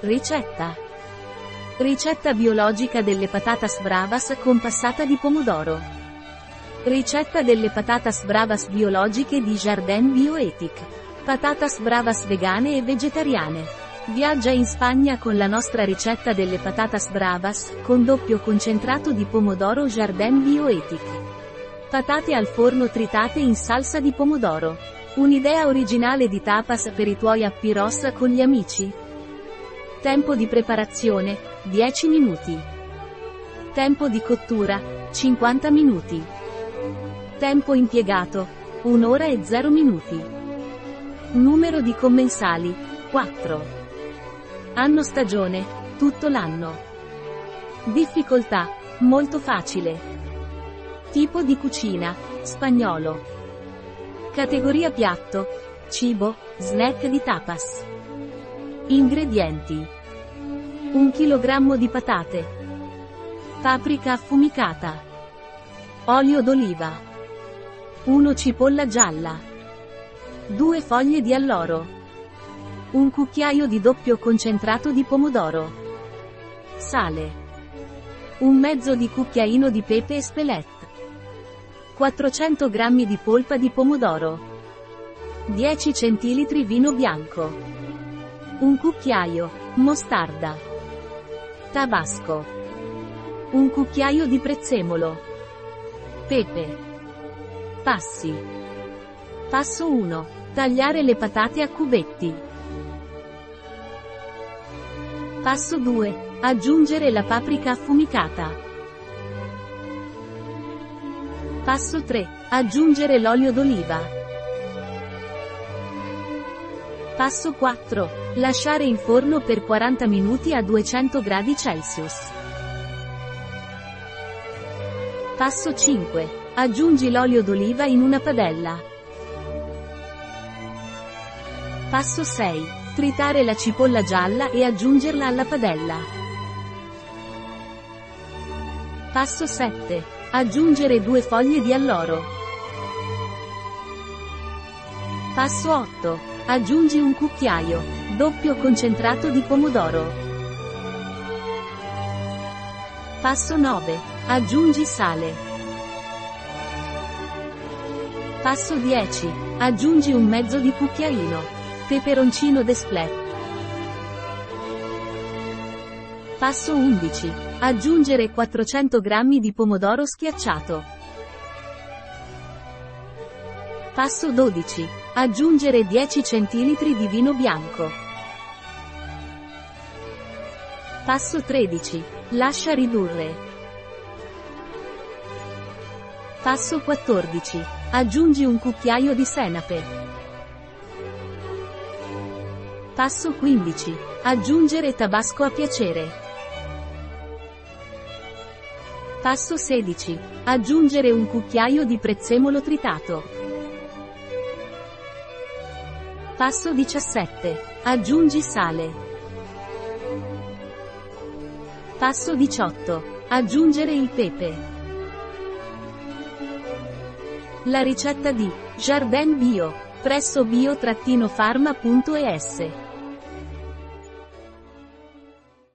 Ricetta. Ricetta biologica delle patatas bravas con passata di pomodoro. Ricetta delle patatas bravas biologiche di Jardin Bioethic. Patatas bravas vegane e vegetariane. Viaggia in Spagna con la nostra ricetta delle patatas bravas, con doppio concentrato di pomodoro Jardin Bioethic. Patate al forno tritate in salsa di pomodoro. Un'idea originale di tapas per i tuoi appiros con gli amici? Tempo di preparazione, 10 minuti. Tempo di cottura, 50 minuti. Tempo impiegato, 1 ora e 0 minuti. Numero di commensali, 4. Anno stagione, tutto l'anno. Difficoltà, molto facile. Tipo di cucina, spagnolo. Categoria piatto, cibo, snack di tapas. Ingredienti. 1 kg di patate. Paprika affumicata. Olio d'oliva. 1 cipolla gialla. 2 foglie di alloro. Un cucchiaio di doppio concentrato di pomodoro. Sale. Un mezzo di cucchiaino di pepe e spelette. 400 g di polpa di pomodoro. 10 cl vino bianco. Un cucchiaio, mostarda. Tabasco. Un cucchiaio di prezzemolo. Pepe. Passi. Passo 1. Tagliare le patate a cubetti. Passo 2. Aggiungere la paprika affumicata. Passo 3. Aggiungere l'olio d'oliva. Passo 4. Lasciare in forno per 40 minuti a 200 gradi Celsius. Passo 5. Aggiungi l'olio d'oliva in una padella. Passo 6. Tritare la cipolla gialla e aggiungerla alla padella. Passo 7. Aggiungere due foglie di alloro. Passo 8. Aggiungi un cucchiaio, doppio concentrato di pomodoro. Passo 9. Aggiungi sale. Passo 10. Aggiungi un mezzo di cucchiaino. Peperoncino d'esplet. Passo 11. Aggiungere 400 g di pomodoro schiacciato. Passo 12. Aggiungere 10 cl di vino bianco. Passo 13. Lascia ridurre. Passo 14. Aggiungi un cucchiaio di senape. Passo 15. Aggiungere tabasco a piacere. Passo 16. Aggiungere un cucchiaio di prezzemolo tritato. Passo 17. Aggiungi sale. Passo 18. Aggiungere il pepe. La ricetta di Jardin Bio, presso bio-pharma.es